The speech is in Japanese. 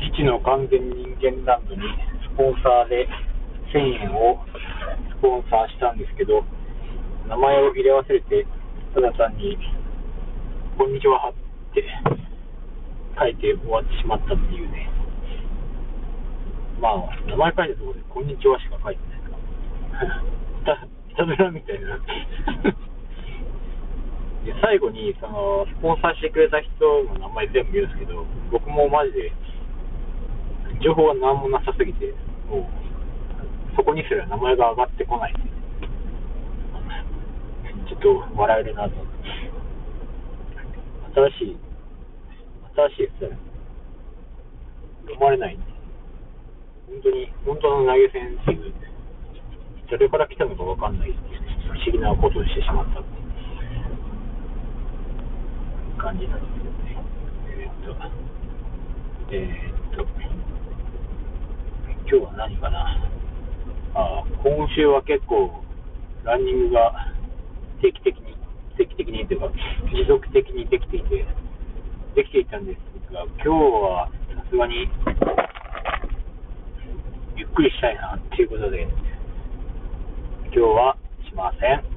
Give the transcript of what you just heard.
基地の完全人間ランドにスポンサーで1000円をスポンサーしたんですけど、名前を入れ忘れて、ただ単に、こんにちはって書いて終わってしまったっていうね。まあ、名前書いたところで、こんにちはしか書いてないから。いたずらみたいな。で最後にそのスポンサーしてくれた人の名前全部言うんですけど、僕もマジで情報が何もなさすぎて、もうそこにすら名前が上がってこない。ちょっと笑えるなと。新しい、新しいやつだ。読まれないんで。本当に、本当の投げ銭っていう、誰から来たのかわかんないって、不思議なことをしてしまったって感じなんですよね。えーっと、えー、今日は何かな。あ今週は結構、ランニングが定期的に、定期的にというか、持続的にできていて、できていたんですが、今日はさすがに、ゆっくりしたいなっていうことで、今日はしません。